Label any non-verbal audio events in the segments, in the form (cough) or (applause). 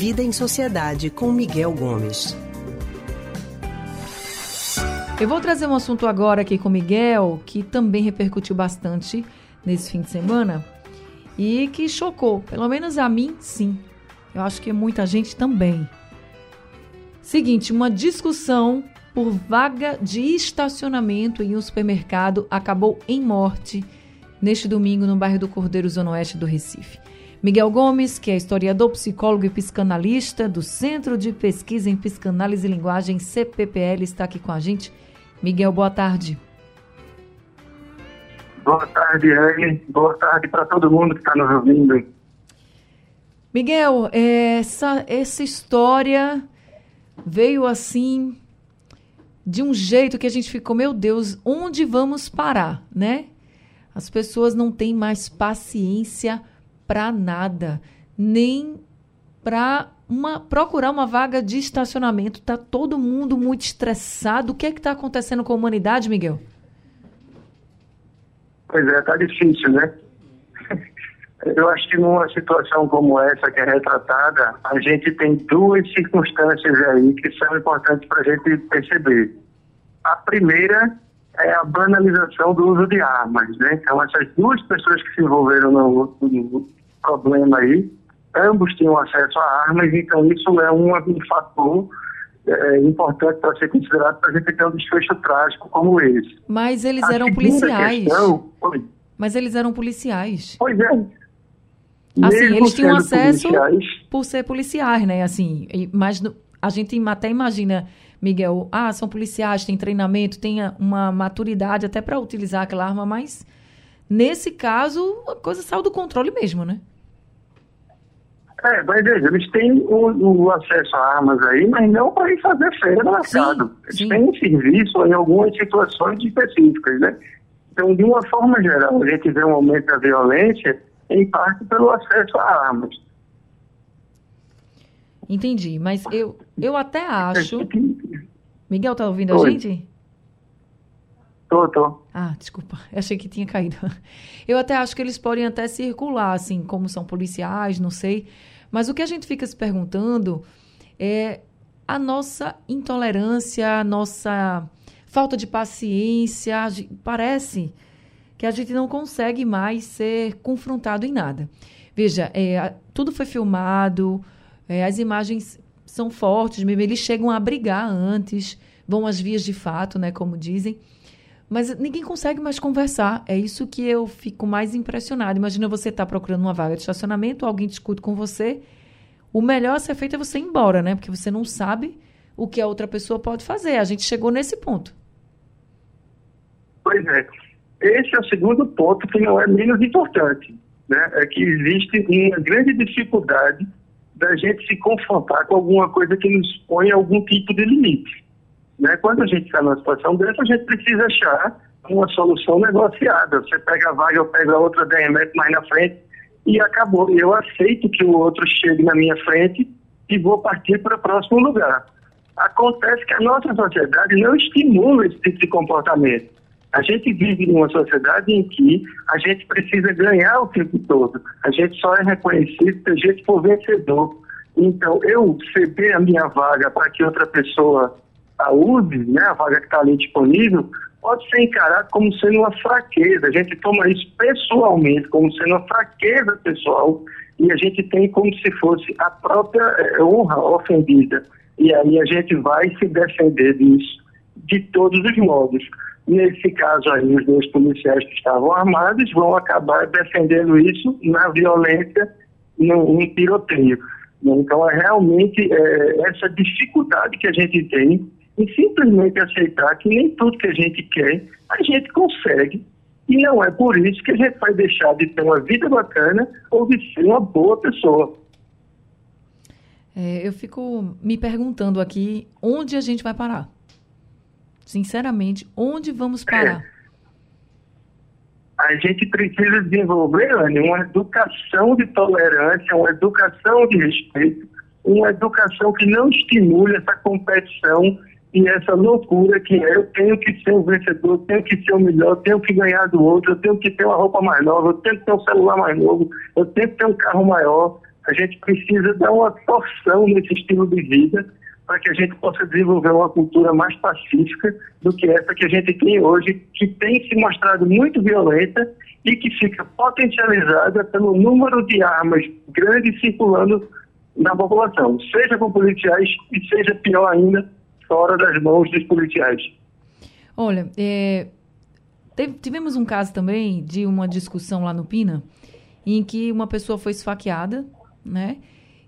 Vida em Sociedade com Miguel Gomes. Eu vou trazer um assunto agora aqui com Miguel que também repercutiu bastante nesse fim de semana e que chocou, pelo menos a mim, sim. Eu acho que muita gente também. Seguinte, uma discussão por vaga de estacionamento em um supermercado acabou em morte neste domingo no bairro do Cordeiro, Zona Oeste do Recife. Miguel Gomes, que é historiador, psicólogo e psicanalista do Centro de Pesquisa em Psicanálise e Linguagem, CPPL, está aqui com a gente. Miguel, boa tarde. Boa tarde, Anne. Boa tarde para todo mundo que está nos ouvindo. Miguel, essa, essa história veio assim de um jeito que a gente ficou, meu Deus, onde vamos parar, né? As pessoas não têm mais paciência para nada, nem para uma, procurar uma vaga de estacionamento. Tá todo mundo muito estressado. O que é que está acontecendo com a humanidade, Miguel? Pois é, tá difícil, né? (laughs) Eu acho que numa situação como essa que é retratada, a gente tem duas circunstâncias aí que são importantes para a gente perceber. A primeira é a banalização do uso de armas, né? Então, essas duas pessoas que se envolveram no, no problema aí, ambos tinham acesso a armas, então isso é um, um fator é, importante para ser considerado para a gente ter um desfecho trágico como esse. Mas eles a eram policiais. Questão, Mas eles eram policiais. Pois é. Assim, Mesmo eles tinham acesso policiais, por ser policiais, né? Assim, mas a gente até imagina, Miguel, ah, são policiais, tem treinamento, tem uma maturidade até para utilizar aquela arma, mas nesse caso a coisa saiu do controle mesmo, né? É, mas veja, eles têm o, o, acesso a armas aí, mas não para ir fazer feira no mercado. Eles sim. têm serviço em algumas situações específicas, né? Então, de uma forma geral, a gente vê um aumento da violência em parte pelo acesso a armas. Entendi, mas eu, eu até acho. Miguel, tá ouvindo Oi. a gente? Tô, tô. Ah, desculpa. Eu achei que tinha caído. Eu até acho que eles podem até circular, assim, como são policiais, não sei. Mas o que a gente fica se perguntando é a nossa intolerância, a nossa falta de paciência. Parece que a gente não consegue mais ser confrontado em nada. Veja, é, tudo foi filmado, é, as imagens são fortes mesmo, eles chegam a brigar antes, vão às vias de fato, né, como dizem. Mas ninguém consegue mais conversar. É isso que eu fico mais impressionado. Imagina você estar tá procurando uma vaga de estacionamento, alguém discute com você. O melhor a ser feito é você ir embora, né? Porque você não sabe o que a outra pessoa pode fazer. A gente chegou nesse ponto. Pois é. Esse é o segundo ponto que não é menos importante, né? É que existe uma grande dificuldade da gente se confrontar com alguma coisa que nos põe algum tipo de limite. Né? Quando a gente está numa situação dessa, a gente precisa achar uma solução negociada. Você pega a vaga, eu pego a outra 10 metros mais na frente e acabou. Eu aceito que o outro chegue na minha frente e vou partir para o próximo lugar. Acontece que a nossa sociedade não estimula esse tipo de comportamento. A gente vive numa sociedade em que a gente precisa ganhar o tempo todo. A gente só é reconhecido se a gente for vencedor. Então, eu ceder a minha vaga para que outra pessoa a use, né, a vaga que está ali disponível, pode ser encarado como sendo uma fraqueza. A gente toma isso pessoalmente como sendo uma fraqueza pessoal e a gente tem como se fosse a própria é, honra ofendida. E aí a gente vai se defender disso de todos os modos. Nesse caso aí, os dois policiais que estavam armados vão acabar defendendo isso na violência, num tiroteio. Então, é realmente é, essa dificuldade que a gente tem em simplesmente aceitar que nem tudo que a gente quer, a gente consegue. E não é por isso que a gente vai deixar de ter uma vida bacana ou de ser uma boa pessoa. É, eu fico me perguntando aqui onde a gente vai parar. Sinceramente, onde vamos parar? É. A gente precisa desenvolver, Anne, uma educação de tolerância, uma educação de respeito, uma educação que não estimule essa competição e essa loucura que é eu tenho que ser o vencedor, tenho que ser o melhor, tenho que ganhar do outro, eu tenho que ter uma roupa mais nova, eu tenho que ter um celular mais novo, eu tenho que ter um carro maior. A gente precisa dar uma torção nesse estilo de vida para que a gente possa desenvolver uma cultura mais pacífica do que essa que a gente tem hoje, que tem se mostrado muito violenta e que fica potencializada pelo número de armas grandes circulando na população, seja com policiais e seja pior ainda, fora das mãos dos policiais. Olha, é, teve, tivemos um caso também de uma discussão lá no Pina, em que uma pessoa foi esfaqueada, né?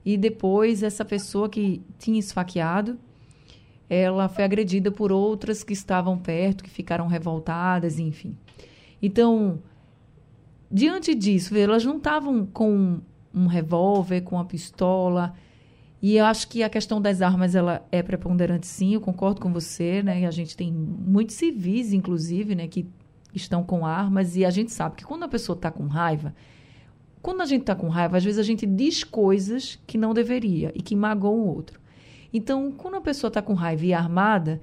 E depois essa pessoa que tinha esfaqueado, ela foi agredida por outras que estavam perto, que ficaram revoltadas, enfim. Então, diante disso, elas não estavam com um revólver, com uma pistola. E eu acho que a questão das armas ela é preponderante, sim. Eu concordo com você, né? E a gente tem muitos civis, inclusive, né, que estão com armas e a gente sabe que quando a pessoa está com raiva, quando a gente está com raiva, às vezes a gente diz coisas que não deveria e que magoam o outro. Então, quando a pessoa está com raiva e armada,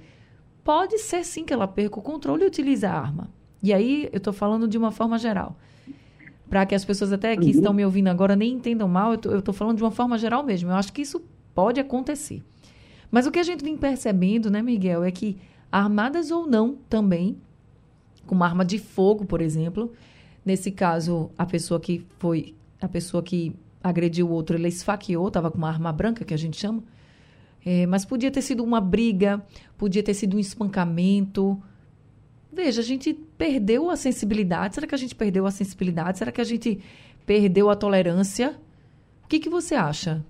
pode ser sim que ela perca o controle e utilize a arma. E aí eu estou falando de uma forma geral. Para que as pessoas até que uhum. estão me ouvindo agora nem entendam mal, eu estou falando de uma forma geral mesmo. Eu acho que isso pode acontecer. Mas o que a gente vem percebendo, né, Miguel, é que armadas ou não também, com uma arma de fogo, por exemplo, Nesse caso, a pessoa que foi, a pessoa que agrediu o outro, ele esfaqueou, estava com uma arma branca, que a gente chama. É, mas podia ter sido uma briga, podia ter sido um espancamento. Veja, a gente perdeu a sensibilidade. Será que a gente perdeu a sensibilidade? Será que a gente perdeu a tolerância? O que, que você acha?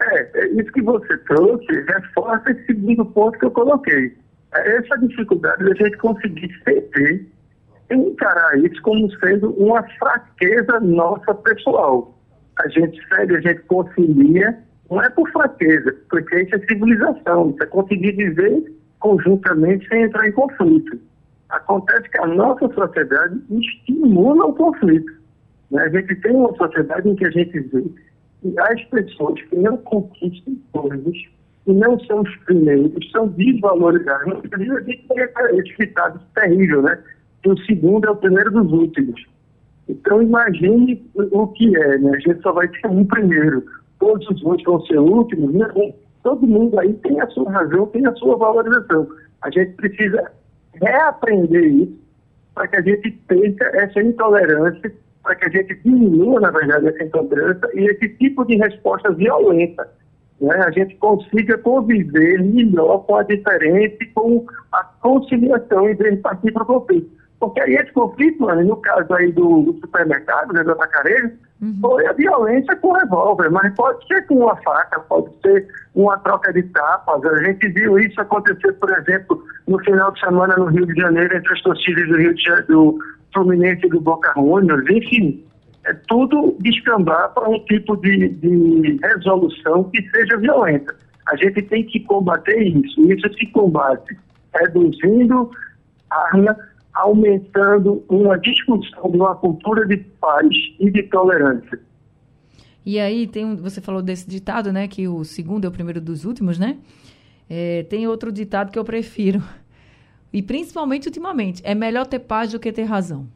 É, é isso que você trouxe reforça esse segundo ponto que eu coloquei. É essa dificuldade da gente conseguir ceder encarar isso como sendo uma fraqueza nossa pessoal. A gente segue, a gente concilia, não é por fraqueza, porque isso é civilização, isso é conseguir viver conjuntamente sem entrar em conflito. Acontece que a nossa sociedade estimula o conflito. Né? A gente tem uma sociedade em que a gente vê que as pessoas que não conquistam coisas e não são os primeiros, são desvalorizadas. A gente tem esse ditado terrível, né? que o segundo é o primeiro dos últimos. Então, imagine o que é, né? A gente só vai ter um primeiro. Todos os outros vão ser últimos. Né? Todo mundo aí tem a sua razão, tem a sua valorização. A gente precisa reaprender isso para que a gente perca essa intolerância, para que a gente diminua, na verdade, essa intolerância e esse tipo de resposta violenta. Né? A gente consiga conviver melhor com a diferença com a conciliação em vez de partir para o conflito. Porque aí esse conflito, mano, no caso aí do, do supermercado, né, do atacarejo, uhum. foi a violência com revólver, mas pode ser com uma faca, pode ser uma troca de tapas. A gente viu isso acontecer, por exemplo, no final de semana no Rio de Janeiro, entre as torcidas do Rio de Janeiro, do Fluminense e do Boca Juniors, enfim. É tudo descambar para um tipo de, de resolução que seja violenta. A gente tem que combater isso. Isso se combate reduzindo arma aumentando uma discussão de uma cultura de paz e de tolerância. E aí tem você falou desse ditado, né, que o segundo é o primeiro dos últimos, né? É, tem outro ditado que eu prefiro e principalmente ultimamente é melhor ter paz do que ter razão.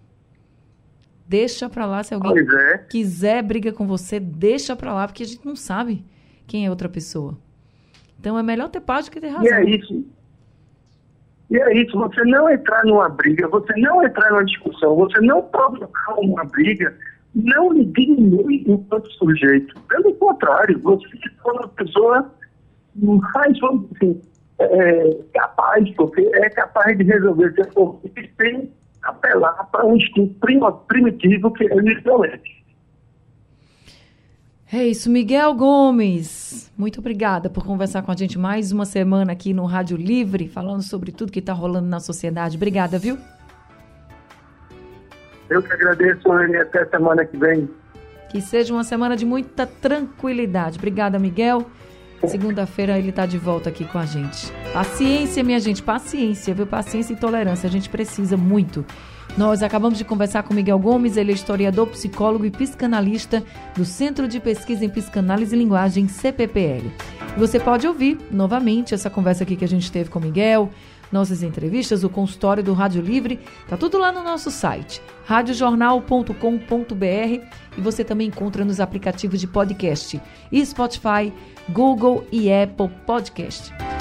Deixa para lá se alguém é. quiser briga com você, deixa para lá porque a gente não sabe quem é outra pessoa. Então é melhor ter paz do que ter razão. E é isso. E é isso, você não entrar numa briga, você não entrar numa discussão, você não provocar uma briga, não lhe diminui enquanto sujeito. Pelo contrário, você se torna uma pessoa mais, vamos dizer assim, é, capaz, porque é capaz de resolver seu conflito sem apelar para um instinto primitivo que é violento. É isso, Miguel Gomes. Muito obrigada por conversar com a gente mais uma semana aqui no Rádio Livre, falando sobre tudo que está rolando na sociedade. Obrigada, viu? Eu que agradeço, Anne, até semana que vem. Que seja uma semana de muita tranquilidade. Obrigada, Miguel. Segunda-feira ele está de volta aqui com a gente. Paciência, minha gente, paciência, viu? Paciência e tolerância. A gente precisa muito. Nós acabamos de conversar com Miguel Gomes, ele é historiador, psicólogo e psicanalista do Centro de Pesquisa em Psicanálise e Linguagem, CPPL. Você pode ouvir novamente essa conversa aqui que a gente teve com Miguel, nossas entrevistas, o consultório do Rádio Livre, tá tudo lá no nosso site, radiojornal.com.br e você também encontra nos aplicativos de podcast, Spotify, Google e Apple Podcast.